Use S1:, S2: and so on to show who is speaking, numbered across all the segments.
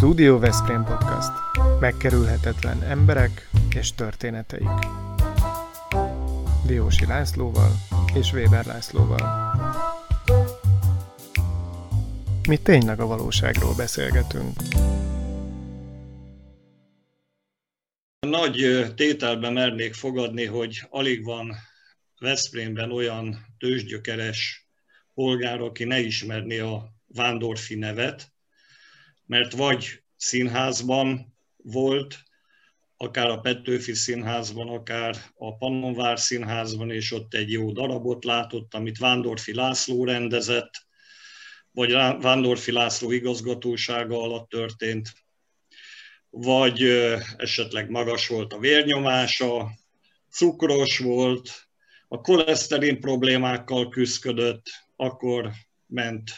S1: Studio Veszprém Podcast. Megkerülhetetlen emberek és történeteik. Diósi Lászlóval és Weber Lászlóval. Mi tényleg a valóságról beszélgetünk.
S2: Nagy tételbe mernék fogadni, hogy alig van Veszprémben olyan tőzsgyökeres polgár, aki ne ismerné a Vándorfi nevet, mert vagy színházban volt, akár a Petőfi Színházban, akár a Pannonvár Színházban, és ott egy jó darabot látott, amit Vándorfi László rendezett, vagy Vándorfi László igazgatósága alatt történt, vagy esetleg magas volt a vérnyomása, cukros volt, a koleszterin problémákkal küzdött, akkor ment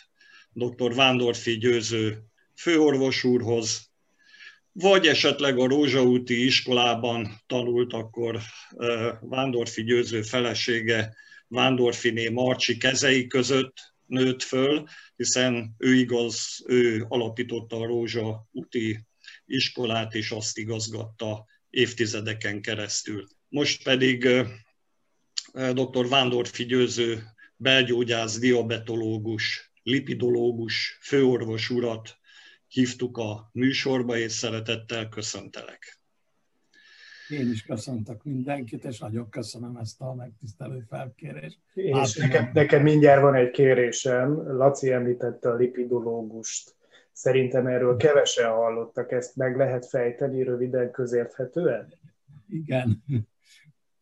S2: dr. Vándorfi Győző főorvos úrhoz, vagy esetleg a Rózsaúti iskolában tanult, akkor Vándorfi Győző felesége Vándorfiné Marcsi kezei között nőtt föl, hiszen ő igaz, ő alapította a Rózsaúti iskolát, és azt igazgatta évtizedeken keresztül. Most pedig dr. Vándorfi Győző belgyógyász, diabetológus, lipidológus, főorvos urat hívtuk a műsorba, és szeretettel köszöntelek.
S3: Én is köszöntök mindenkit, és nagyon köszönöm ezt a megtisztelő felkérést.
S1: És neked, neked mindjárt van egy kérésem. Laci említette a lipidológust. Szerintem erről kevesen hallottak, ezt meg lehet fejteni röviden, közérthetően?
S3: Igen.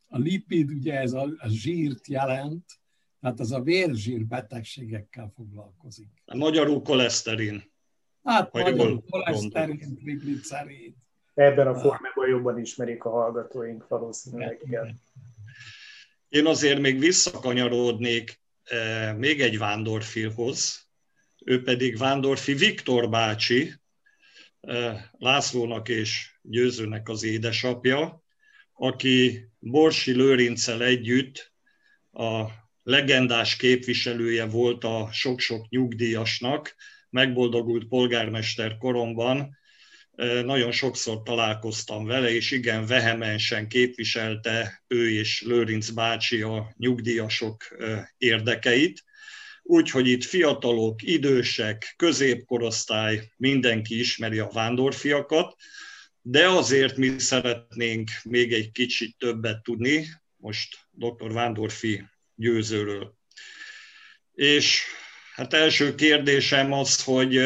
S3: A lipid ugye ez a, a zsírt jelent, tehát az a vérzsír betegségekkel foglalkozik.
S2: A magyarul koleszterin.
S3: Hát magyarul koleszterin, triglicerid.
S1: Ebben a formában jobban ismerik a hallgatóink valószínűleg, igen.
S2: Én azért még visszakanyarodnék eh, még egy Vándorfilhoz, ő pedig Vándorfi Viktor bácsi, eh, Lászlónak és Győzőnek az édesapja, aki Borsi Lőrincel együtt a legendás képviselője volt a sok-sok nyugdíjasnak, megboldogult polgármester koromban, nagyon sokszor találkoztam vele, és igen vehemensen képviselte ő és Lőrinc bácsi a nyugdíjasok érdekeit. Úgyhogy itt fiatalok, idősek, középkorosztály, mindenki ismeri a vándorfiakat, de azért mi szeretnénk még egy kicsit többet tudni, most dr. Vándorfi győzőről. És hát első kérdésem az, hogy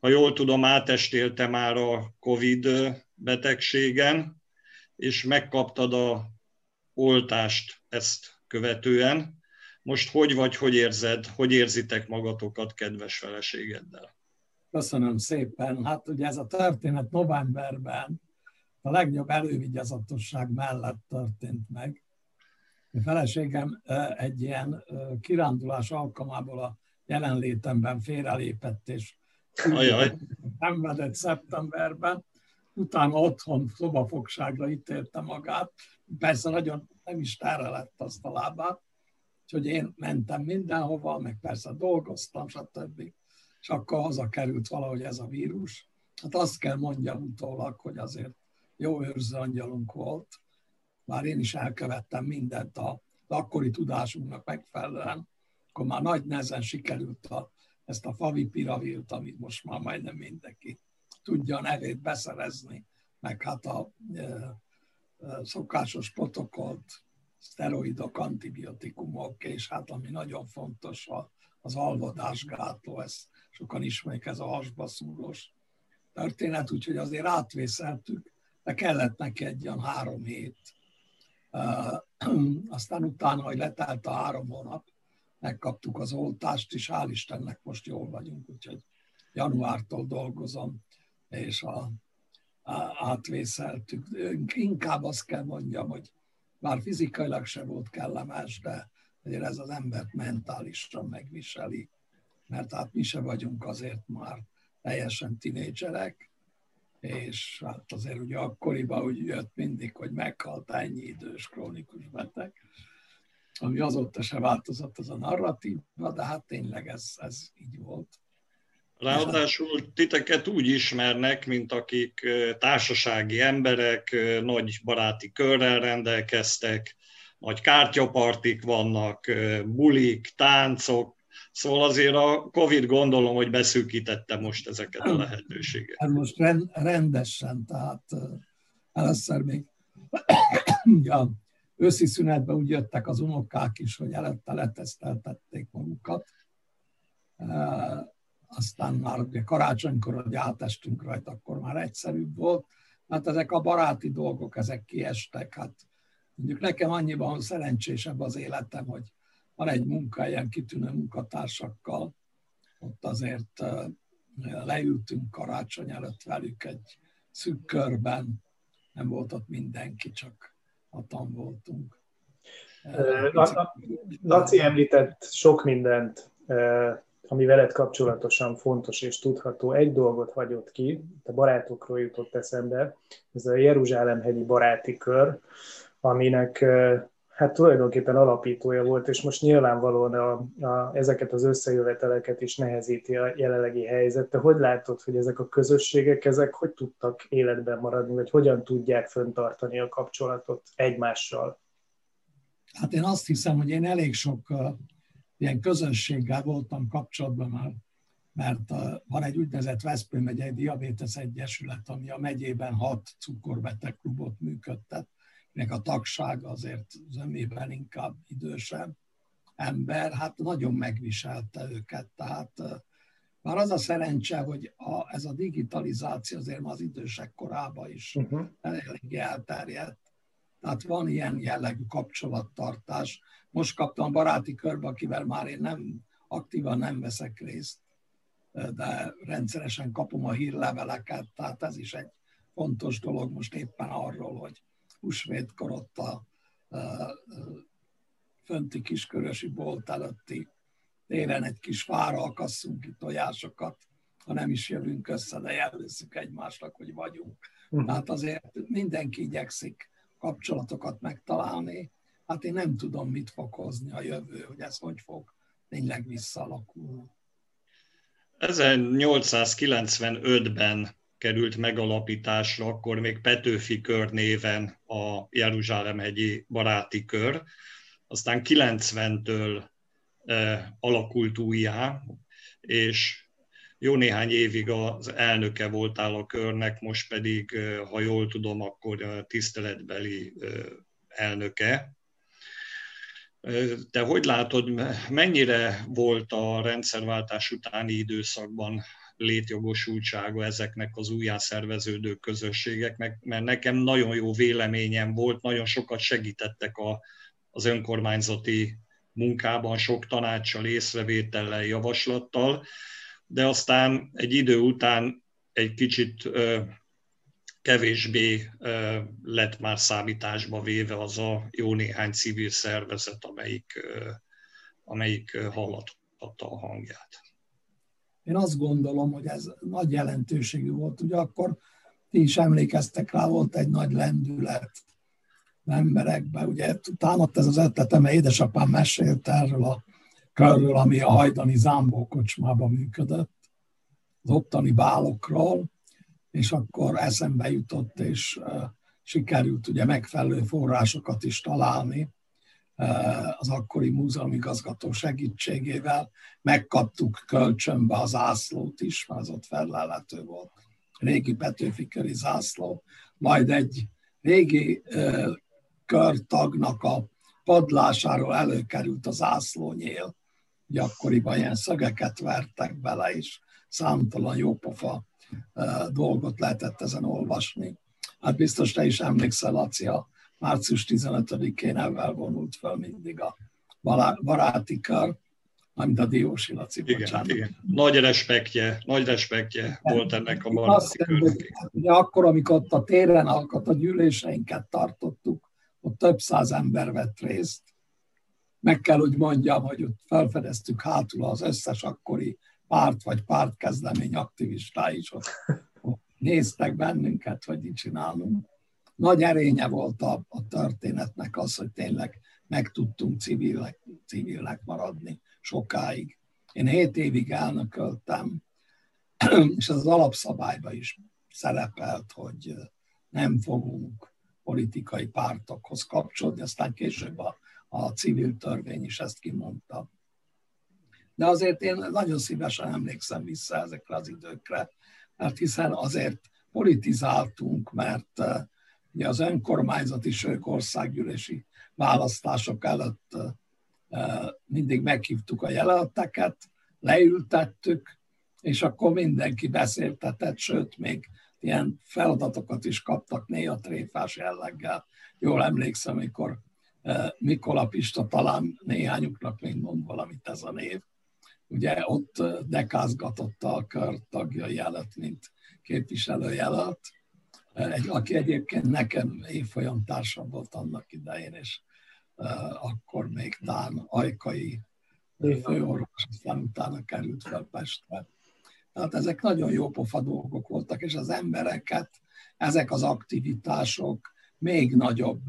S2: ha jól tudom, átestélte már a COVID betegségen, és megkaptad a oltást ezt követően. Most hogy vagy, hogy érzed, hogy érzitek magatokat kedves feleségeddel?
S3: Köszönöm szépen. Hát ugye ez a történet novemberben a legnagyobb elővigyázatosság mellett történt meg. A feleségem egy ilyen kirándulás alkalmából a jelenlétemben félrelépett, és szenvedett szeptemberben, utána otthon szobafogságra ítélte magát, persze nagyon nem is terre lett azt a lábát, úgyhogy én mentem mindenhova, meg persze dolgoztam, stb. És akkor hazakerült valahogy ez a vírus. Hát azt kell mondjam utólag, hogy azért jó őrző angyalunk volt, már én is elkövettem mindent a akkori tudásunknak megfelelően, akkor már nagy nehezen sikerült a, ezt a favipiravilt, amit most már majdnem mindenki tudja a nevét beszerezni, meg hát a e, e, szokásos protokollt, szteroidok, antibiotikumok, és hát ami nagyon fontos, az alvadásgátló, ezt sokan ismerik, ez a hasba szúrós történet, úgyhogy azért átvészeltük, de kellett neki egy olyan három hét. Aztán utána, hogy letelt a három hónap, megkaptuk az oltást, és hál' Istennek most jól vagyunk, úgyhogy januártól dolgozom, és a, a, átvészeltük. Inkább azt kell mondjam, hogy már fizikailag se volt kellemes, de azért ez az embert mentálisan megviseli, mert hát mi se vagyunk azért már teljesen tinédzserek, és hát azért ugye akkoriban úgy jött mindig, hogy meghalt ennyi idős krónikus beteg, ami azóta se változott az a narratíva, de hát tényleg ez, ez így volt.
S2: Ráadásul titeket úgy ismernek, mint akik társasági emberek, nagy baráti körrel rendelkeztek, nagy kártyapartik vannak, bulik, táncok, Szóval azért a Covid gondolom, hogy beszűkítette most ezeket a lehetőségeket.
S3: Hát most rendesen, tehát először még őszi szünetben úgy jöttek az unokák is, hogy előtte leteszteltették magukat. Aztán már ugye karácsonykor, hogy átestünk rajta, akkor már egyszerűbb volt. Hát ezek a baráti dolgok, ezek kiestek. Hát mondjuk nekem annyiban szerencsésebb az életem, hogy van egy munkahelyem kitűnő munkatársakkal, ott azért leültünk karácsony előtt velük egy szűk körben, nem volt ott mindenki, csak hatan voltunk.
S1: Laci említett sok mindent, ami veled kapcsolatosan fontos és tudható. Egy dolgot hagyott ki, a barátokról jutott eszembe, ez a Jeruzsálem-hegyi baráti kör, aminek hát tulajdonképpen alapítója volt, és most nyilvánvalóan a, a, ezeket az összejöveteleket is nehezíti a jelenlegi helyzet. Te hogy látod, hogy ezek a közösségek, ezek hogy tudtak életben maradni, vagy hogyan tudják föntartani a kapcsolatot egymással?
S3: Hát én azt hiszem, hogy én elég sok uh, ilyen közösséggel voltam kapcsolatban már, mert uh, van egy úgynevezett Veszprém megyei Diabetes Egyesület, ami a megyében hat cukorbeteg klubot működtet meg a tagság azért zömében inkább idősebb ember, hát nagyon megviselte őket. Tehát már az a szerencse, hogy a, ez a digitalizáció azért az idősek korában is uh-huh. elég elterjedt. Tehát van ilyen jellegű kapcsolattartás. Most kaptam baráti körbe, akivel már én nem aktívan nem veszek részt, de rendszeresen kapom a hírleveleket, tehát ez is egy fontos dolog most éppen arról, hogy húsvétkor ott a, a, a fönti kiskörösi bolt előtti téren egy kis fára akasszunk ki tojásokat, ha nem is jövünk össze, de jelözzük egymásnak, hogy vagyunk. Uh-huh. Tehát azért mindenki igyekszik kapcsolatokat megtalálni. Hát én nem tudom, mit fog hozni a jövő, hogy ez hogy fog tényleg visszalakulni.
S2: 1895-ben került megalapításra, akkor még Petőfi kör néven a Jeruzsálem-hegyi baráti kör. Aztán 90-től e, alakult újjá, és jó néhány évig az elnöke voltál a körnek, most pedig, e, ha jól tudom, akkor a tiszteletbeli e, elnöke. Te hogy látod, mennyire volt a rendszerváltás utáni időszakban létjogosultsága ezeknek az újjászerveződő közösségeknek, mert nekem nagyon jó véleményem volt, nagyon sokat segítettek a, az önkormányzati munkában, sok tanácssal, észrevétellel, javaslattal, de aztán egy idő után egy kicsit ö, kevésbé ö, lett már számításba véve az a jó néhány civil szervezet, amelyik, ö, amelyik hallathatta a hangját.
S3: Én azt gondolom, hogy ez nagy jelentőségű volt. Ugye akkor ti is emlékeztek rá, volt egy nagy lendület emberekben. Ugye támadt ez az ötletem, mert édesapám mesélt erről a körről, ami a hajdani Zámbó kocsmában működött, az ottani bálokról, és akkor eszembe jutott, és sikerült ugye megfelelő forrásokat is találni, az akkori múzeumigazgató segítségével megkaptuk kölcsönbe az zászlót is, mert az ott fellelető volt. Régi Petőfi köri zászló, majd egy régi körtagnak a padlásáról előkerült az zászlónyél, hogy akkoriban ilyen szögeket vertek bele, és számtalan jópofa dolgot lehetett ezen olvasni. Hát biztos te is emlékszel, Laci, a március 15-én ebben vonult fel mindig a baráti kar, amit a Diósi Laci,
S2: igen, bocsánat. Igen. Nagy respektje, nagy respektje volt ennek a baráti körnek.
S3: Ugye akkor, amikor ott a téren alkat a gyűléseinket tartottuk, ott több száz ember vett részt. Meg kell, hogy mondjam, hogy ott felfedeztük hátul az összes akkori párt vagy pártkezlemény aktivistái is ott, ott néztek bennünket, hogy mit csinálunk nagy erénye volt a, a történetnek az, hogy tényleg meg tudtunk civilek, civilek maradni sokáig. Én hét évig elnököltem, és az alapszabályban is szerepelt, hogy nem fogunk politikai pártokhoz kapcsolódni, aztán később a, a civil törvény is ezt kimondta. De azért én nagyon szívesen emlékszem vissza ezekre az időkre, mert hiszen azért politizáltunk, mert ugye az önkormányzati sők országgyűlési választások előtt mindig meghívtuk a jelölteket, leültettük, és akkor mindenki beszéltetett, sőt, még ilyen feladatokat is kaptak néha tréfás jelleggel. Jól emlékszem, amikor Mikola Pista talán néhányuknak még mond valamit ez a név. Ugye ott dekázgatotta a kör tagjai előtt, mint képviselőjelölt, egy, aki egyébként nekem évfolyam társam volt annak idején, és akkor még Tán Ajkai főorvos, aztán utána került fel Pestre. Tehát ezek nagyon jó pofa dolgok voltak, és az embereket ezek az aktivitások még nagyobb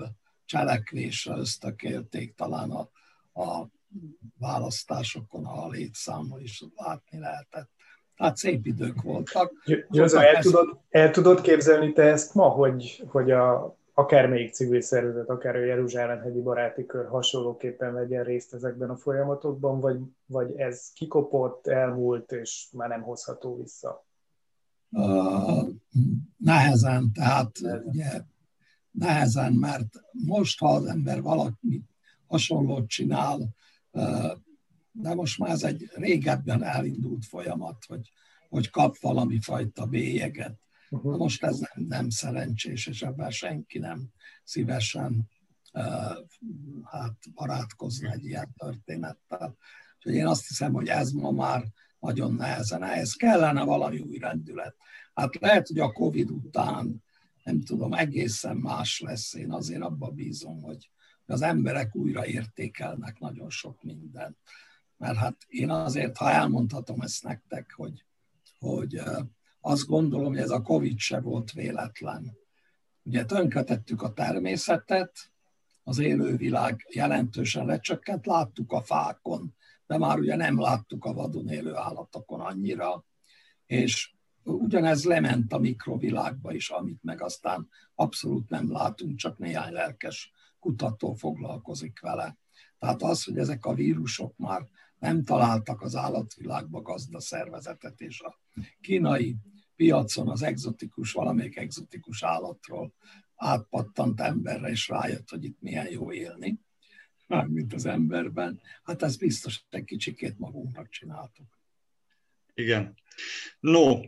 S3: cselekvésre ösztökélték talán a, a választásokon, a létszámon is látni lehetett. Tehát szép idők voltak.
S1: Józsa, el, tudod, el tudod képzelni te ezt ma, hogy, hogy a, akármelyik civil szervezet, akár a Jeruzsálem-hegyi baráti kör hasonlóképpen vegyen részt ezekben a folyamatokban, vagy, vagy ez kikopott, elmúlt, és már nem hozható vissza?
S3: Uh, nehezen, tehát nehezen. ugye nehezen, mert most, ha az ember valami hasonlót csinál, uh, de most már ez egy régebben elindult folyamat, hogy, hogy kap valami fajta bélyeget. Uh-huh. Most ez nem, nem szerencsés, és ebben senki nem szívesen uh, hát barátkozna egy ilyen történettel. Úgyhogy én azt hiszem, hogy ez ma már nagyon nehezen. Ehhez kellene valami új rendület. Hát lehet, hogy a Covid után, nem tudom, egészen más lesz. Én azért abban bízom, hogy az emberek újra értékelnek nagyon sok mindent mert hát én azért, ha elmondhatom ezt nektek, hogy, hogy azt gondolom, hogy ez a Covid se volt véletlen. Ugye tönkretettük a természetet, az élővilág jelentősen lecsökkent, láttuk a fákon, de már ugye nem láttuk a vadon élő állatokon annyira, és ugyanez lement a mikrovilágba is, amit meg aztán abszolút nem látunk, csak néhány lelkes kutató foglalkozik vele. Tehát az, hogy ezek a vírusok már nem találtak az állatvilágba gazda szervezetet, és a kínai piacon az egzotikus, valamelyik egzotikus állatról átpattant emberre, és rájött, hogy itt milyen jó élni, mármint az emberben. Hát ez biztos egy kicsikét magunknak csináltuk.
S2: Igen. No,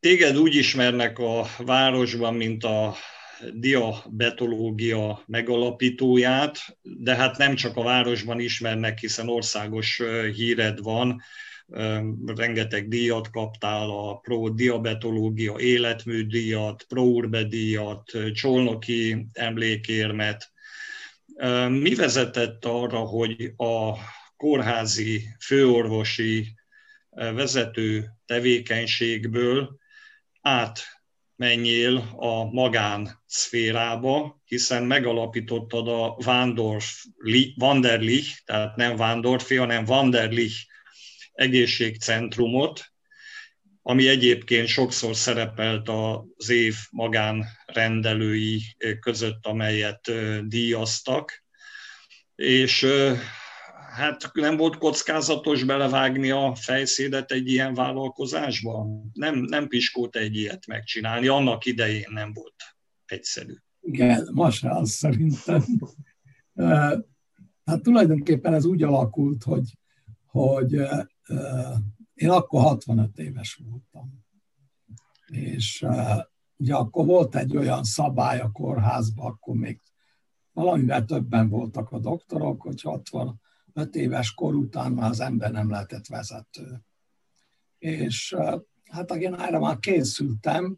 S2: téged úgy ismernek a városban, mint a diabetológia megalapítóját, de hát nem csak a városban ismernek, hiszen országos híred van, rengeteg díjat kaptál, a Pro Diabetológia életműdíjat, Pro Urbe díjat, Csolnoki emlékérmet. Mi vezetett arra, hogy a kórházi főorvosi vezető tevékenységből át menjél a magán szférába, hiszen megalapítottad a Vándorf, Wanderlich, tehát nem Vándorfi, hanem Wanderlich egészségcentrumot, ami egyébként sokszor szerepelt az év magánrendelői között, amelyet díjaztak. És hát nem volt kockázatos belevágni a fejszédet egy ilyen vállalkozásba? Nem, nem piskót egy ilyet megcsinálni, annak idején nem volt egyszerű.
S3: Igen, ma az szerintem. Hát tulajdonképpen ez úgy alakult, hogy, hogy én akkor 65 éves voltam. És ugye akkor volt egy olyan szabály a kórházban, akkor még valamivel többen voltak a doktorok, hogy 60 öt éves kor után már az ember nem lehetett vezető. És hát én erre már készültem,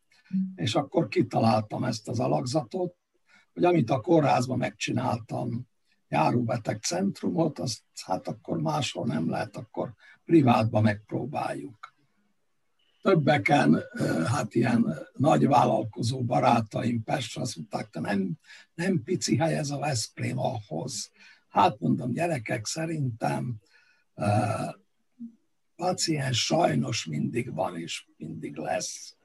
S3: és akkor kitaláltam ezt az alakzatot, hogy amit a kórházban megcsináltam, járóbeteg centrumot, azt hát akkor máshol nem lehet, akkor privátban megpróbáljuk. Többeken, hát ilyen nagy vállalkozó barátaim Pestre azt mondták, nem, nem pici hely ez a Veszprém ahhoz, Hát mondom, gyerekek, szerintem paciens sajnos mindig van és mindig lesz.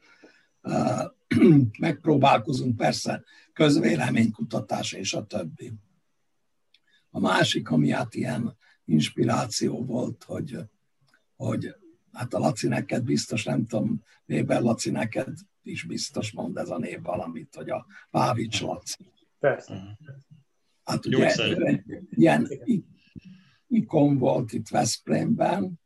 S3: Megpróbálkozunk persze közvéleménykutatás és a többi. A másik, ami hát ilyen inspiráció volt, hogy, hogy hát a Laci neked biztos, nem tudom, Weber Laci neked is biztos mond ez a név valamit, hogy a Pávics Laci.
S1: Persze.
S3: Hát ugye ilyen ikon volt itt Veszprémben,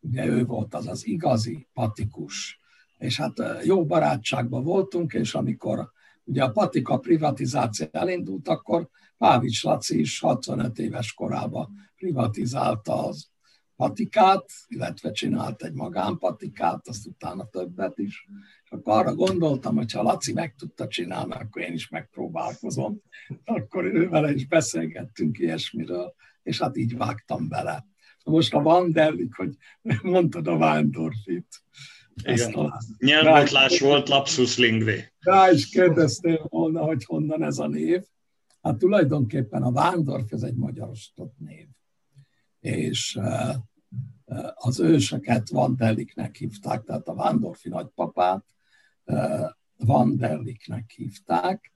S3: ugye ő volt az az igazi patikus, és hát jó barátságban voltunk, és amikor ugye a patika privatizáció elindult, akkor Pávics Laci is 65 éves korában privatizálta az patikát, illetve csinált egy magánpatikát, azt utána többet is. Akkor arra gondoltam, hogy ha Laci meg tudta csinálni, akkor én is megpróbálkozom. Akkor ővel is beszélgettünk ilyesmiről, és hát így vágtam bele. Most a Vanderlik, hogy mondtad a Vándorfit.
S2: Nyelvbotlás volt, lapsus lingvé.
S3: Rá is kérdeztél volna, hogy honnan ez a név. Hát tulajdonképpen a Vándorf ez egy magyarosított név. És eh, eh, az őseket Vanderliknek hívták, tehát a Vándorfi nagypapát eh, Vanderliknek hívták.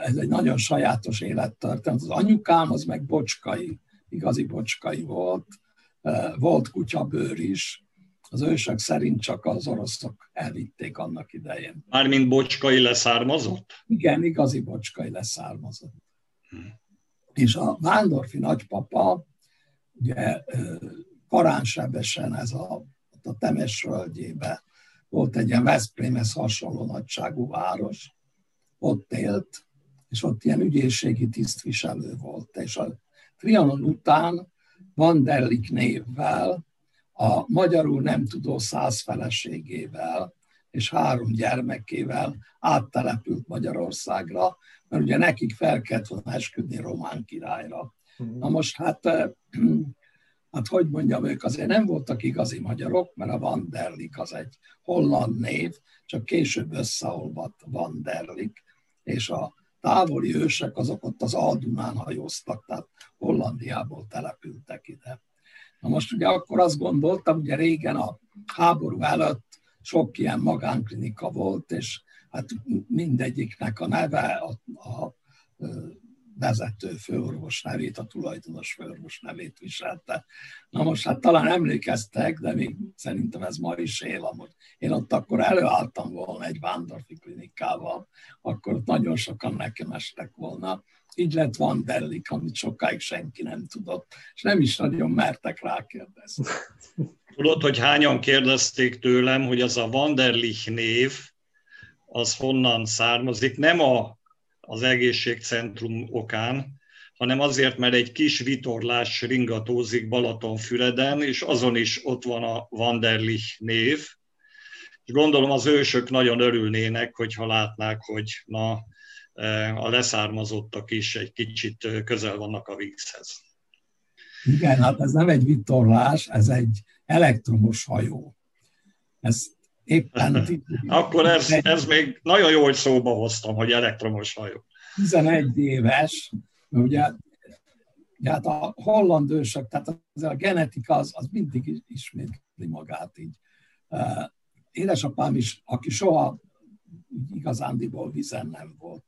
S3: Ez egy nagyon sajátos élettörténet. Az anyukám az meg bocskai, igazi bocskai volt. Volt kutyabőr is, az ősök szerint csak az oroszok elvitték annak idején.
S2: Mármint bocskai leszármazott?
S3: Igen, igazi bocskai leszármazott. Hmm. És a Vándorfi nagypapa, ugye Karánsebesen ez a, a Temes völgyébe volt egy ilyen Veszprémhez hasonló nagyságú város, ott élt, és ott ilyen ügyészségi tisztviselő volt. És a Trianon után Vanderlik névvel a magyarul nem tudó száz feleségével és három gyermekével áttelepült Magyarországra, mert ugye nekik fel kellett volna esküdni román királyra. Mm. Na most hát, hát hogy mondjam, ők azért nem voltak igazi magyarok, mert a Vanderlik az egy holland név, csak később összeolvadt Vanderlik, és a távoli ősek azok ott az Aldunán hajóztak, tehát Hollandiából települtek ide. Na most ugye akkor azt gondoltam, ugye régen a háború előtt sok ilyen magánklinika volt, és hát mindegyiknek a neve, a, a vezető főorvos nevét, a tulajdonos főorvos nevét viselte. Na most hát talán emlékeztek, de még szerintem ez ma is él, amúgy én ott akkor előálltam volna egy vándorfi klinikával, akkor ott nagyon sokan nekem estek volna, így lett Van Dellik, amit sokáig senki nem tudott, és nem is nagyon mertek rákérdezni.
S2: Tudod, hogy hányan kérdezték tőlem, hogy az a Vanderlich név, az honnan származik, nem a, az egészségcentrum okán, hanem azért, mert egy kis vitorlás ringatózik Balatonfüreden, és azon is ott van a Vanderlich név. És gondolom az ősök nagyon örülnének, hogyha látnák, hogy na, a leszármazottak is egy kicsit közel vannak a vízhez.
S3: Igen, hát ez nem egy vitorlás, ez egy elektromos hajó. Ez éppen...
S2: Akkor ez, ez még nagyon jó, hogy szóba hoztam, hogy elektromos hajó.
S3: 11 éves, ugye, ugye hát a holland ősök, tehát az, a genetika az, az mindig ismétli magát így. Édesapám is, aki soha igazándiból vizen nem volt,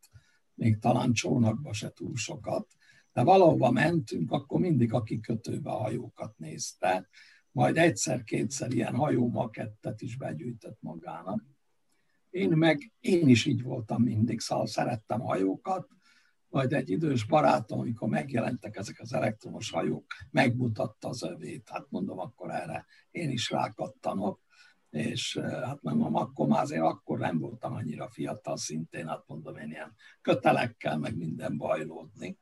S3: még talán csónakba se túl sokat, de valahova mentünk, akkor mindig a kikötőbe a hajókat nézte, majd egyszer-kétszer ilyen hajómakettet is begyűjtött magának. Én meg, én is így voltam mindig, szóval szerettem hajókat, majd egy idős barátom, amikor megjelentek ezek az elektromos hajók, megmutatta az övét. Hát mondom, akkor erre én is rákattanok és eh, hát mondom, akkor már azért akkor nem voltam annyira fiatal szintén, hát mondom én ilyen kötelekkel, meg minden bajlódni,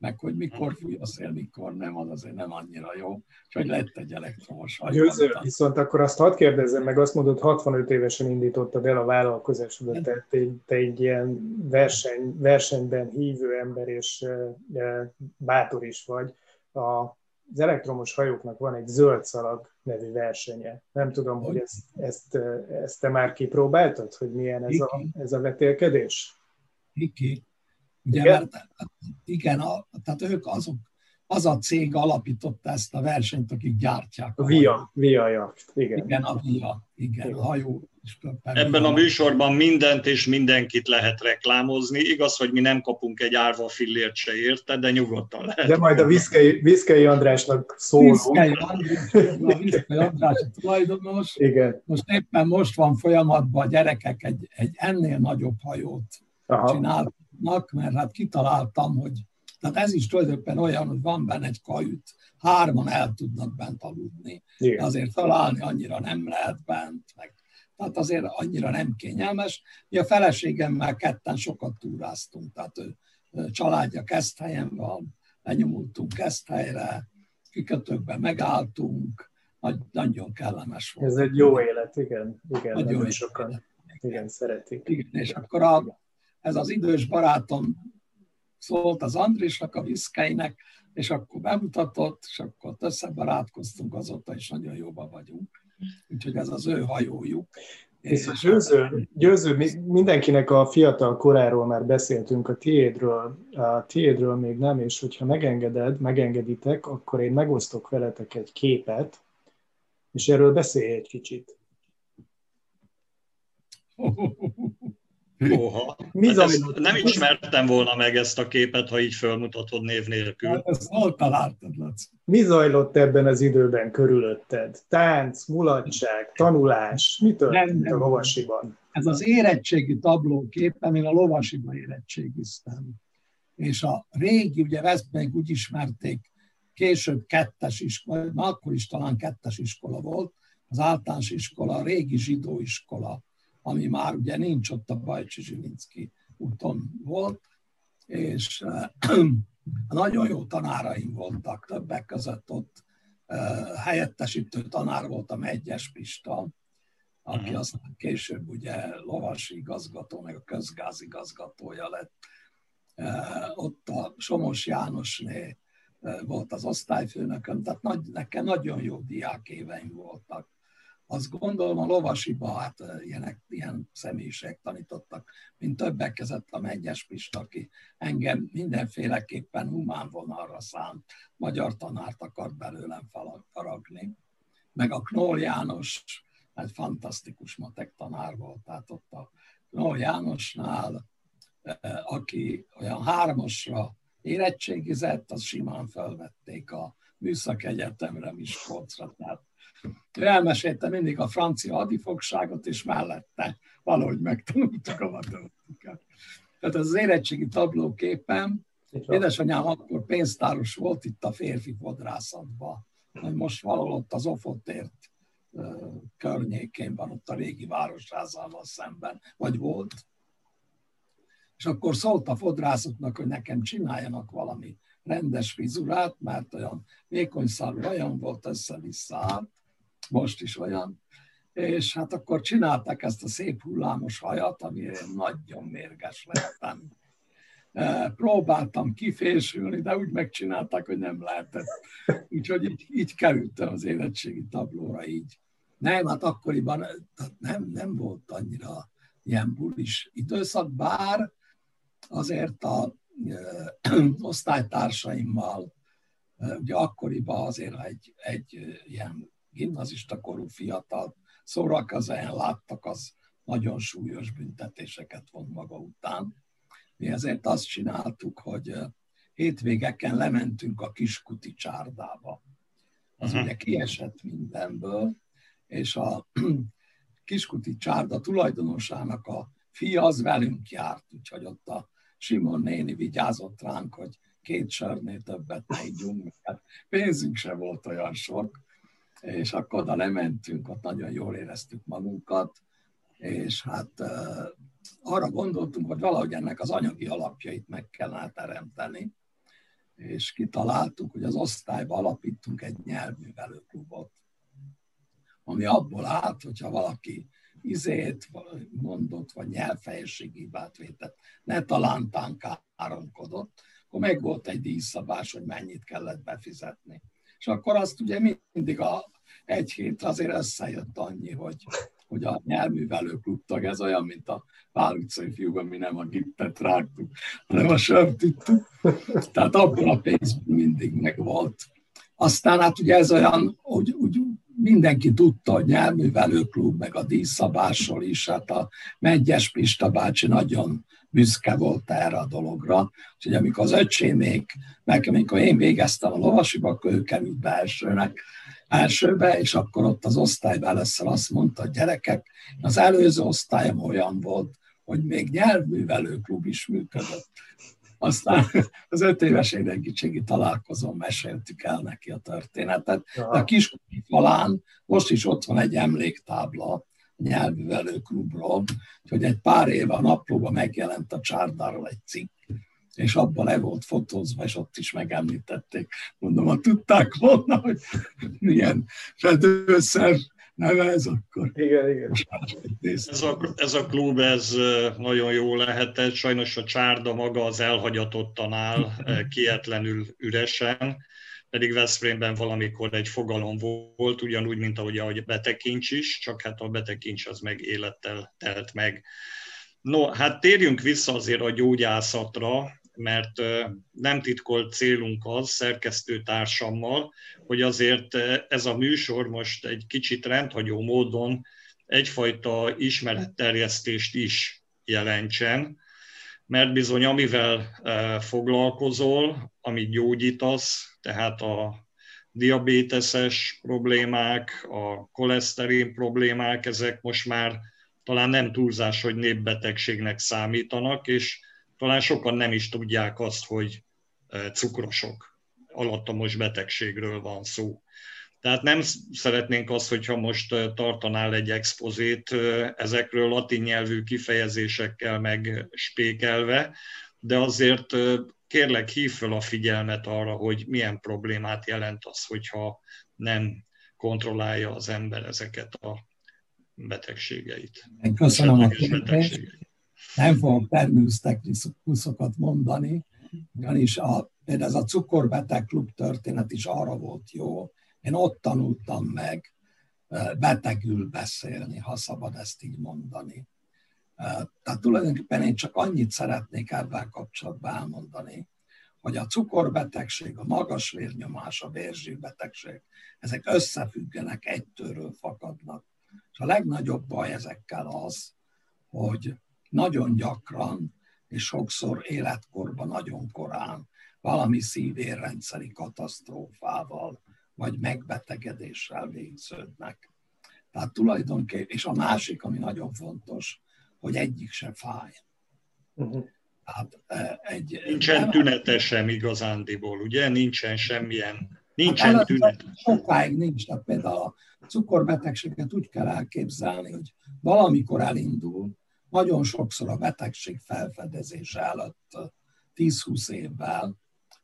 S3: meg hogy mikor fúj a szél, mikor nem, az azért nem annyira jó, hogy lett egy elektromos hajó.
S1: Győző, viszont akkor azt hadd kérdezzem meg, azt mondod, 65 évesen indítottad el a vállalkozásodat, tehát te, te egy ilyen verseny, versenyben hívő ember és e, bátor is vagy. A, az elektromos hajóknak van egy zöld szalag nevű versenye. Nem tudom, hogy ezt, ezt, ezt te már kipróbáltad, hogy milyen ez, a, ez a vetélkedés?
S3: Iki. Ugye, igen? Mert, igen, a, tehát ők azok, az a cég alapította ezt a versenyt, akik gyártják.
S1: A VIA, VIA jacht, igen.
S3: Igen, a VIA, igen, igen. a hajó.
S2: Ebben a műsorban mindent és mindenkit lehet reklámozni. Igaz, hogy mi nem kapunk egy árva fillért se érte, de nyugodtan lehet.
S1: De majd a Viszkei, Viszkei Andrásnak szólunk. Viszkei
S3: András, a Viszkei András a tulajdonos.
S1: Igen.
S3: Most éppen most van folyamatban a gyerekek egy, egy ennél nagyobb hajót Aha. Csinálnak, mert hát kitaláltam, hogy tehát ez is tulajdonképpen olyan, hogy van benne egy kajüt, hárman el tudnak bent aludni. Igen. Azért találni annyira nem lehet bent, meg tehát azért annyira nem kényelmes. Mi a feleségemmel ketten sokat túráztunk, tehát ő, családja Keszthelyen van, lenyomultunk Keszthelyre, kikötőkben megálltunk, nagy, nagyon kellemes volt.
S1: Ez egy jó élet, igen, igen, nagyon, nagyon sokan élet. igen, szeretik.
S3: Igen, és akkor a, ez az idős barátom szólt az Andrisnak, a Viszkeinek, és akkor bemutatott, és akkor összebarátkoztunk, azóta is nagyon jóban vagyunk. Úgyhogy ez az ő hajójuk.
S1: És a győző, győző, mindenkinek a fiatal koráról már beszéltünk, a tiédről, a tiédről még nem, és hogyha megengeded, megengeditek, akkor én megosztok veletek egy képet, és erről beszélj egy kicsit.
S2: Oha. Mi hát ezt nem ismertem volna meg ezt a képet, ha így felmutatod név nélkül. Hát
S3: ezt hol találtad, Laci?
S1: Mi zajlott ebben az időben körülötted? Tánc, mulatság, tanulás, mi történt a lovasiban?
S3: Ez az érettségi tablókép, én a lovasiban érettségiztem. És a régi, ugye ezt még úgy ismerték, később kettes iskola, na akkor is talán kettes iskola volt, az általános iskola, a régi zsidó iskola ami már ugye nincs ott a Bajcsi Zsilinszki úton volt, és nagyon jó tanáraim voltak, többek között ott helyettesítő tanár voltam Egyes Pista, aki uh-huh. aztán később ugye lovasi igazgató, meg a közgázigazgatója lett. Ott a Somos Jánosné volt az osztályfőnököm, tehát nagy, nekem nagyon jó diákéveim voltak azt gondolom a lovasiba hát ilyenek, ilyen személyiségek tanítottak, mint többek között a Mennyes Pista, aki engem mindenféleképpen humán vonalra szánt, magyar tanárt akart belőlem faragni. Meg a Knoll János, egy fantasztikus matek tanár volt, tehát ott a Knoll Jánosnál, aki olyan hármasra érettségizett, az simán felvették a Műszak Egyetemre Miskolcra, tehát ő elmesélte mindig a francia hadifogságot, és mellette valahogy megtanultuk a matematikát. Tehát az érettségi tablóképpen, édesanyám akkor pénztáros volt itt a férfi fodrászatban, most valahol ott az Ofotért környékén van, ott a régi városházával szemben, vagy volt. És akkor szólt a fodrászoknak, hogy nekem csináljanak valami rendes frizurát, mert olyan vékony szárú olyan volt össze-vissza most is olyan, és hát akkor csinálták ezt a szép hullámos hajat, ami nagyon mérges lettem. E, próbáltam kifésülni, de úgy megcsinálták, hogy nem lehetett. Úgyhogy így, így kerültem az érettségi tablóra így. Nem, hát akkoriban nem, nem volt annyira ilyen bulis időszak, bár azért a e, osztálytársaimmal, e, ugye akkoriban azért egy, egy ilyen gimnazista korú fiatal szórakozóan láttak, az nagyon súlyos büntetéseket von maga után. Mi ezért azt csináltuk, hogy hétvégeken lementünk a Kiskuti csárdába. Az uh-huh. ugye kiesett mindenből, és a Kiskuti csárda tulajdonosának a fia az velünk járt, úgyhogy ott a Simon néni vigyázott ránk, hogy két sörnél többet ne ígyunk, mert pénzünk se volt olyan sok, és akkor oda lementünk, ott nagyon jól éreztük magunkat, és hát arra gondoltunk, hogy valahogy ennek az anyagi alapjait meg kellene teremteni, és kitaláltuk, hogy az osztályba alapítunk egy nyelvművelőklubot, ami abból állt, hogyha valaki izét mondott, vagy nyelvfejességi vétett, ne talántán káromkodott, akkor meg volt egy díjszabás, hogy mennyit kellett befizetni és akkor azt ugye mindig a egy hét azért összejött annyi, hogy, hogy a nyelvművelő klubtag, ez olyan, mint a Pál utcai fiúk, ami nem a gittet rágtuk, hanem a sört ittuk. Tehát abban a pénzben mindig megvolt. Aztán hát ugye ez olyan, hogy úgy mindenki tudta, hogy nyelvművelőklub, meg a díszabásról is, hát a Megyes Pista bácsi nagyon büszke volt erre a dologra. Úgyhogy amikor az öcsémék, meg amikor én végeztem a lovasiba, akkor ő került be elsőnek, elsőbe, és akkor ott az osztályban először azt mondta, hogy gyerekek, az előző osztályom olyan volt, hogy még nyelvművelőklub is működött. Aztán az öt éves érettségi találkozón meséltük el neki a történetet. De a kis falán most is ott van egy emléktábla a nyelvművelőklubról, hogy egy pár éve a naplóban megjelent a csárdáról egy cikk, és abban le volt fotózva, és ott is megemlítették. Mondom, ha tudták volna, hogy milyen fedőszer neve ez akkor.
S1: Igen, igen.
S2: Ez a, ez a klub, ez nagyon jó lehetett, sajnos a csárda maga az elhagyatottan áll, kietlenül üresen, pedig Veszprémben valamikor egy fogalom volt, ugyanúgy, mint ahogy a betekincs is, csak hát a betekincs az meg élettel telt meg. No, hát térjünk vissza azért a gyógyászatra, mert nem titkolt célunk az szerkesztőtársammal, hogy azért ez a műsor most egy kicsit rendhagyó módon egyfajta ismeretterjesztést is jelentsen, mert bizony amivel foglalkozol, amit gyógyítasz, tehát a diabéteses problémák, a koleszterin problémák, ezek most már talán nem túlzás, hogy népbetegségnek számítanak, és talán sokan nem is tudják azt, hogy e, cukrosok, alattomos betegségről van szó. Tehát nem szeretnénk azt, hogyha most tartanál egy expozét ezekről latin nyelvű kifejezésekkel meg spékelve, de azért kérlek hív fel a figyelmet arra, hogy milyen problémát jelent az, hogyha nem kontrollálja az ember ezeket a betegségeit.
S3: Köszönöm a betegségeit nem fogok természetekrikuszokat mondani, ugyanis a, például ez a cukorbeteg klub történet is arra volt jó. Én ott tanultam meg betegül beszélni, ha szabad ezt így mondani. Tehát tulajdonképpen én csak annyit szeretnék ebben kapcsolatban elmondani, hogy a cukorbetegség, a magas vérnyomás, a vérzsírbetegség, ezek összefüggenek, egytőről fakadnak. És a legnagyobb baj ezekkel az, hogy nagyon gyakran, és sokszor életkorban nagyon korán valami szívérrendszeri katasztrófával, vagy megbetegedéssel végződnek. Tehát tulajdonképpen, és a másik, ami nagyon fontos, hogy egyik se fáj. Uh-huh.
S2: Tehát e, egy, nincsen nem, tünete sem igazándiból, ugye? Nincsen semmilyen, nincsen hát tünet.
S3: Sokáig nincs, tehát például a cukorbetegséget úgy kell elképzelni, hogy valamikor elindul, nagyon sokszor a betegség felfedezése előtt 10-20 évvel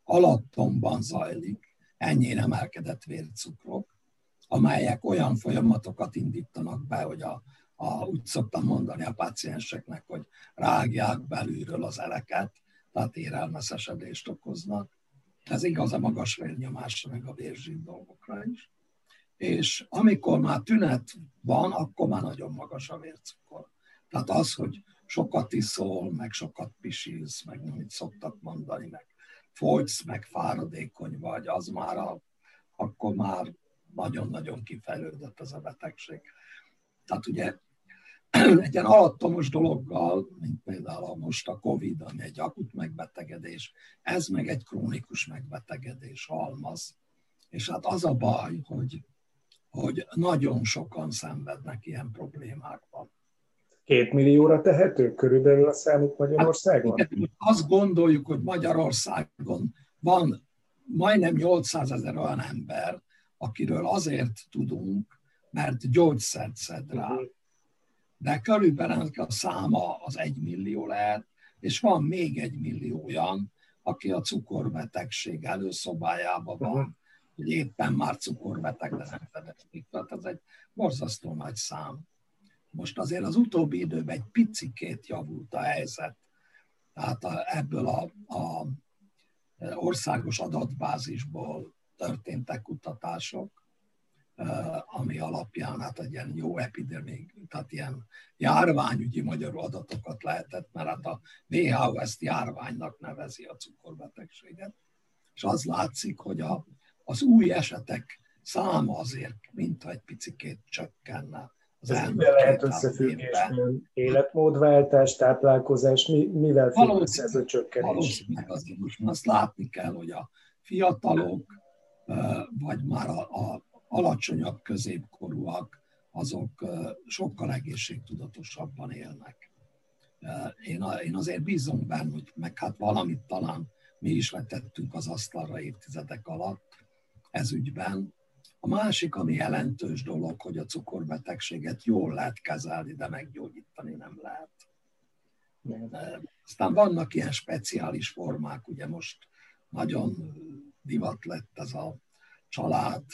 S3: alattomban zajlik ennyi emelkedett vércukrok, amelyek olyan folyamatokat indítanak be, hogy a, a, úgy szoktam mondani a pacienseknek, hogy rágják belülről az eleket, tehát érelmeszesedést okoznak. Ez igaz a magas vérnyomásra, meg a vérzsír dolgokra is. És amikor már tünet van, akkor már nagyon magas a vércukor. Tehát az, hogy sokat iszol, meg sokat pisilsz, meg amit szoktak mondani, meg fogysz, meg fáradékony vagy, az már a, akkor már nagyon-nagyon kifejlődött ez a betegség. Tehát ugye egy ilyen alattomos dologgal, mint például most a Covid, ami egy akut megbetegedés, ez meg egy krónikus megbetegedés halmaz. És hát az a baj, hogy, hogy nagyon sokan szenvednek ilyen problémákban.
S1: Két millióra tehető körülbelül a számuk Magyarországon? Hát,
S3: azt gondoljuk, hogy Magyarországon van majdnem 800 ezer olyan ember, akiről azért tudunk, mert gyógyszert szed rá. Mhm. De körülbelül a száma az egy millió lehet, és van még egy millió olyan, aki a cukorbetegség előszobájában van, uh-huh. hogy éppen már cukorbeteg, de nem. Tehát ez egy borzasztó nagy szám. Most azért az utóbbi időben egy picikét javult a helyzet. Tehát ebből a, a országos adatbázisból történtek kutatások, ami alapján hát egy ilyen jó epidemik, tehát ilyen járványügyi magyar adatokat lehetett, mert hát a WHO ezt járványnak nevezi a cukorbetegséget. És az látszik, hogy a, az új esetek száma azért, mintha egy picikét csökkenne.
S1: Ez mivel lehet összefüggésben? Életmódváltás, táplálkozás, mi, mivel függ össze ez a csökkenés?
S3: Valószínűleg azért most azt látni kell, hogy a fiatalok, vagy már a, a alacsonyabb középkorúak, azok sokkal egészségtudatosabban élnek. Én, én azért bízom benne, hogy meg hát valamit talán mi is letettünk az asztalra évtizedek alatt ez ügyben. A másik, ami jelentős dolog, hogy a cukorbetegséget jól lehet kezelni, de meggyógyítani nem lehet. Aztán vannak ilyen speciális formák, ugye most nagyon divat lett ez a család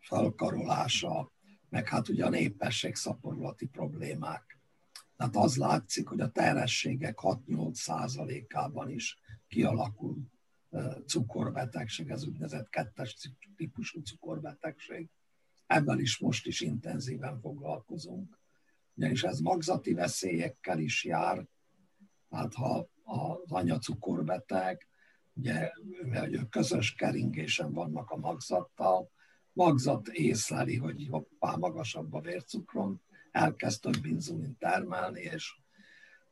S3: felkarolása, meg hát ugye a népesség szaporulati problémák. Tehát az látszik, hogy a terhességek 6-8 százalékában is kialakul cukorbetegség, ez úgynevezett kettes típusú cukorbetegség. Ebben is most is intenzíven foglalkozunk. Ugyanis ez magzati veszélyekkel is jár, tehát ha az anya cukorbeteg, ugye, hogy közös keringésen vannak a magzattal, magzat észleli, hogy hoppá, magasabb a vércukron, elkezd több inzulin termelni, és,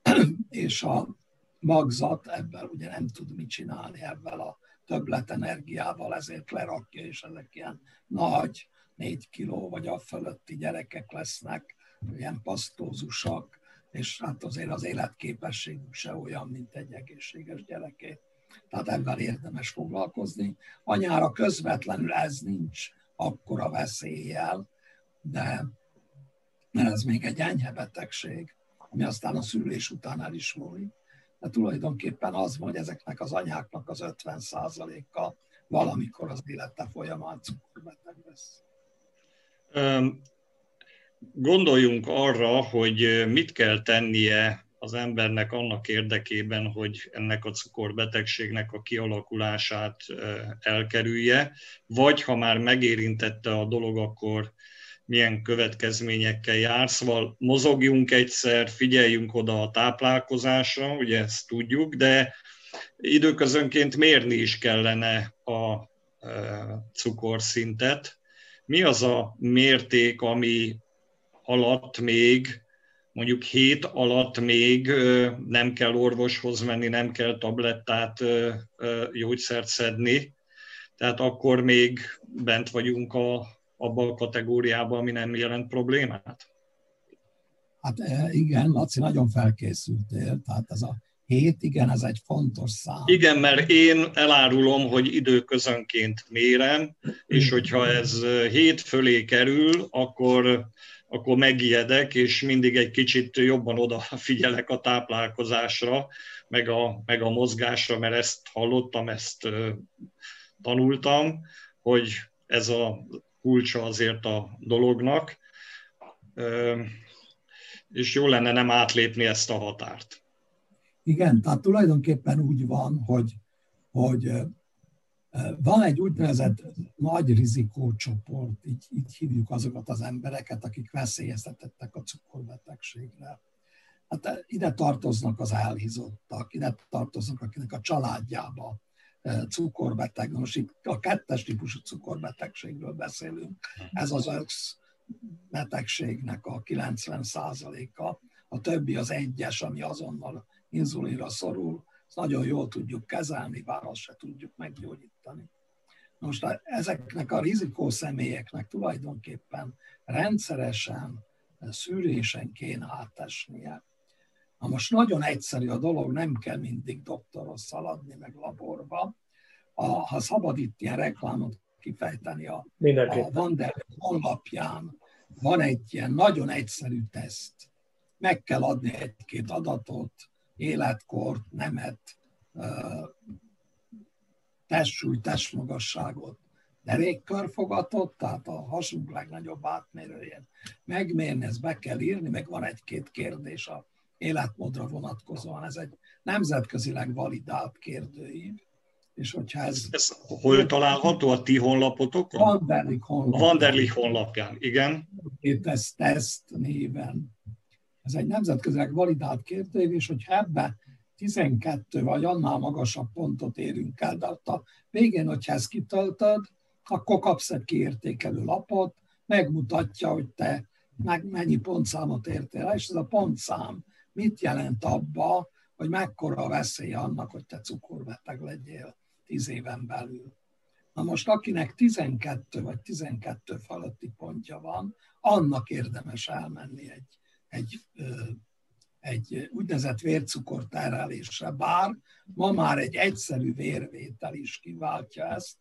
S3: és a magzat ebben ugye nem tud mit csinálni ebben a többlet energiával, ezért lerakja, és ezek ilyen nagy, négy kiló vagy a fölötti gyerekek lesznek, ilyen pasztózusak, és hát azért az életképességük se olyan, mint egy egészséges gyereké. Tehát ebben érdemes foglalkozni. Anyára közvetlenül ez nincs akkora veszéllyel, de mert ez még egy enyhe betegség, ami aztán a szülés után el is múlik. Tulajdonképpen az hogy ezeknek az anyáknak az 50%-a valamikor az élete folyamán cukorbeteg lesz.
S2: Gondoljunk arra, hogy mit kell tennie az embernek annak érdekében, hogy ennek a cukorbetegségnek a kialakulását elkerülje, vagy ha már megérintette a dolog, akkor milyen következményekkel jár. Szóval mozogjunk egyszer, figyeljünk oda a táplálkozásra, ugye ezt tudjuk, de időközönként mérni is kellene a cukorszintet. Mi az a mérték, ami alatt még mondjuk hét alatt még nem kell orvoshoz menni, nem kell tablettát, gyógyszert szedni, tehát akkor még bent vagyunk a, abban a kategóriában, ami nem jelent problémát?
S3: Hát igen, Laci, nagyon felkészültél, tehát ez a hét, igen, ez egy fontos szám.
S2: Igen, mert én elárulom, hogy időközönként mérem, és hogyha ez hét fölé kerül, akkor akkor megijedek, és mindig egy kicsit jobban odafigyelek a táplálkozásra, meg a, meg a mozgásra, mert ezt hallottam, ezt tanultam, hogy ez a kulcsa azért a dolognak, és jó lenne nem átlépni ezt a határt.
S3: Igen, tehát tulajdonképpen úgy van, hogy, hogy van egy úgynevezett nagy rizikócsoport, így, így hívjuk azokat az embereket, akik veszélyeztetettek a cukorbetegségre. Hát ide tartoznak az elhízottak, ide tartoznak, akinek a családjába cukorbeteg. Most itt a kettes típusú cukorbetegségről beszélünk. Ez az össz betegségnek a 90%-a. A többi az egyes, ami azonnal inzulinra szorul, ezt nagyon jól tudjuk kezelni, bár azt se tudjuk meggyógyítani. Most ezeknek a rizikó személyeknek tulajdonképpen rendszeresen szűrésen kéne átesnie. Na most nagyon egyszerű a dolog, nem kell mindig doktorhoz szaladni, meg laborba. A, ha szabad itt ilyen reklámot kifejteni a, a Wander honlapján, van egy ilyen nagyon egyszerű teszt. Meg kell adni egy-két adatot, életkort, nemet, testsúly, testmagasságot, derékkörfogatot, tehát a hasunk legnagyobb átmérőjén megmérni, ezt be kell írni, meg van egy-két kérdés a életmódra vonatkozóan. Ez egy nemzetközileg validált kérdőív, és hogyha ez...
S2: Ez hol található a ti honlapotokon?
S3: Vanderlik honlapján.
S2: A Vanderlik honlapján, igen.
S3: Ez teszt néven. Ez egy nemzetközileg validált kérdés, hogy ebbe 12 vagy annál magasabb pontot érünk el, de a végén, hogyha ezt kitöltöd, akkor kapsz egy kiértékelő lapot, megmutatja, hogy te meg mennyi pontszámot értél és ez a pontszám mit jelent abba, hogy mekkora a veszély annak, hogy te cukorbeteg legyél tíz éven belül. Na most akinek 12 vagy 12 feletti pontja van, annak érdemes elmenni egy, egy, egy úgynevezett vércukorterelésre, bár ma már egy egyszerű vérvétel is kiváltja ezt.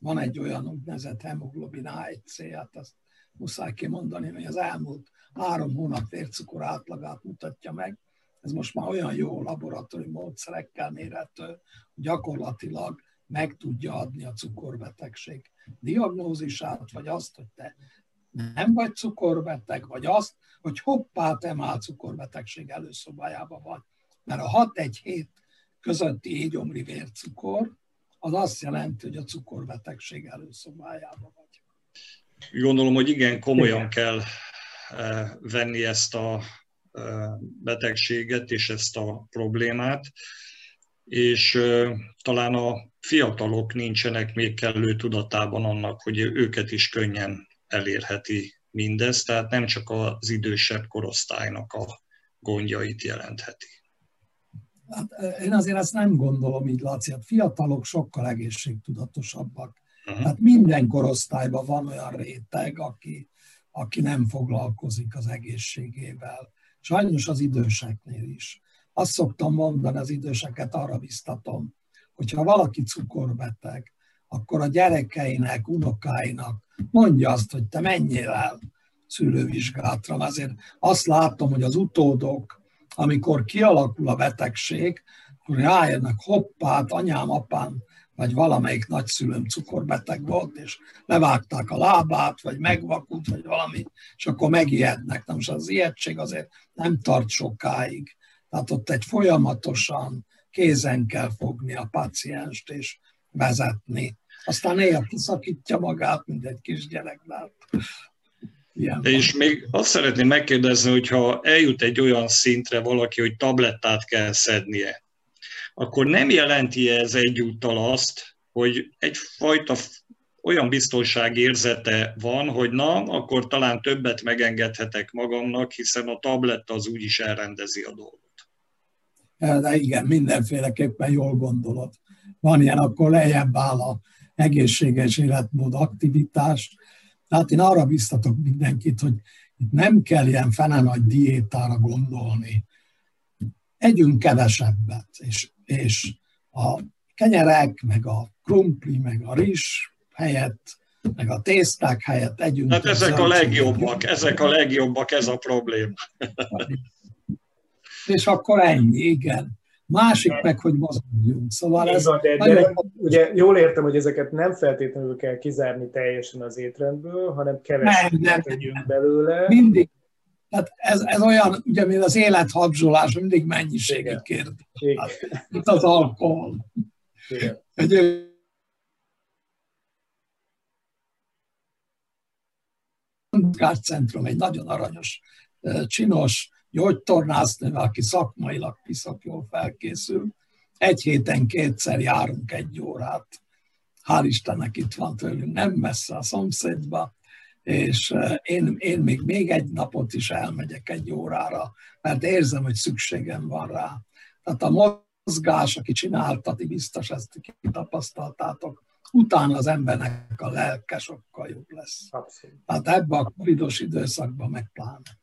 S3: Van egy olyan úgynevezett hemoglobin A1C, hát azt muszáj kimondani, hogy az elmúlt három hónap vércukor átlagát mutatja meg. Ez most már olyan jó laboratóriumi módszerekkel mérhető, hogy gyakorlatilag meg tudja adni a cukorbetegség diagnózisát, vagy azt, hogy te nem vagy cukorbeteg, vagy azt, hogy hoppá, te már cukorbetegség előszobájában vagy. Mert a 6-1-7 közötti égyomri vércukor, az azt jelenti, hogy a cukorbetegség előszobájában vagy.
S2: Gondolom, hogy igen, komolyan igen. kell venni ezt a betegséget és ezt a problémát, és talán a fiatalok nincsenek még kellő tudatában annak, hogy őket is könnyen elérheti mindez, tehát nem csak az idősebb korosztálynak a gondjait jelentheti.
S3: Hát én azért ezt nem gondolom így, Laci. A hát fiatalok sokkal egészségtudatosabbak. Uh-huh. Tehát minden korosztályban van olyan réteg, aki, aki nem foglalkozik az egészségével. Sajnos az időseknél is. Azt szoktam mondani, az időseket arra biztatom, hogyha valaki cukorbeteg, akkor a gyerekeinek, unokáinak mondja azt, hogy te menjél el szülővizsgálatra. Azért azt látom, hogy az utódok, amikor kialakul a betegség, akkor rájönnek, hoppát, anyám, apám, vagy valamelyik nagyszülőm cukorbeteg volt, és levágták a lábát, vagy megvakult, vagy valami, és akkor megijednek. Na most az ijegység azért nem tart sokáig. Tehát ott egy folyamatosan kézen kell fogni a pacienst és vezetni. Aztán néha kiszakítja magát, mint egy kisgyereknál.
S2: Ilyen és még azt szeretném megkérdezni, hogyha eljut egy olyan szintre valaki, hogy tablettát kell szednie, akkor nem jelenti ez egyúttal azt, hogy egyfajta olyan biztonságérzete van, hogy na, akkor talán többet megengedhetek magamnak, hiszen a tabletta az úgyis elrendezi a dolgot.
S3: De igen, mindenféleképpen jól gondolod. Van ilyen, akkor lejjebb áll a egészséges életmód, aktivitás. Tehát én arra biztatok mindenkit, hogy itt nem kell ilyen fene nagy diétára gondolni. Együnk kevesebbet, és, és a kenyerek, meg a krumpli, meg a rizs helyett, meg a tészták helyett együnk.
S2: Hát ezek a legjobbak, ezek a legjobbak, ez a probléma.
S3: És akkor ennyi, igen. Másik meg, hogy mozogjunk. Szóval ez
S1: van, de, de ugye jól értem, hogy ezeket nem feltétlenül kell kizárni teljesen az étrendből, hanem keveset nem, nem, belőle.
S3: Mindig. Tehát ez, ez olyan, ugye, mint az élet habzsolás, mindig mennyiségi kérdés. Hát, itt az alkohol. Igen. Egy, centrum egy nagyon aranyos, csinos gyógytornásznő, aki szakmailag piszak jól felkészül. Egy héten kétszer járunk egy órát. Hál' Istennek itt van tőlünk, nem messze a szomszédba, és én, én még, még egy napot is elmegyek egy órára, mert érzem, hogy szükségem van rá. Tehát a mozgás, aki csinálta, ti biztos ezt kitapasztaltátok, utána az embernek a lelke sokkal jobb lesz. Abszolút. Tehát ebben a covidos időszakban meg pláne.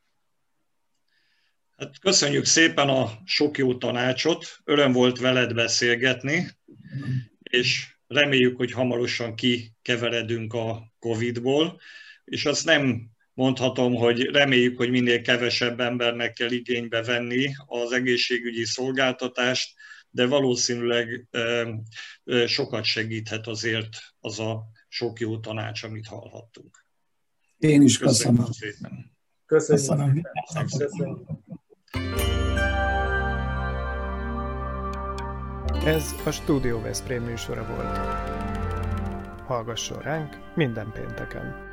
S2: Hát köszönjük szépen a sok jó tanácsot, öröm volt veled beszélgetni, és reméljük, hogy hamarosan kikeveredünk a Covid-ból, és azt nem mondhatom, hogy reméljük, hogy minél kevesebb embernek kell igénybe venni az egészségügyi szolgáltatást, de valószínűleg sokat segíthet azért az a sok jó tanács, amit hallhattunk.
S3: Én is köszönöm. Köszönöm
S1: szépen. Köszönöm. köszönöm. köszönöm.
S4: Ez a Studio Veszprém műsora volt. Hallgasson ránk minden pénteken!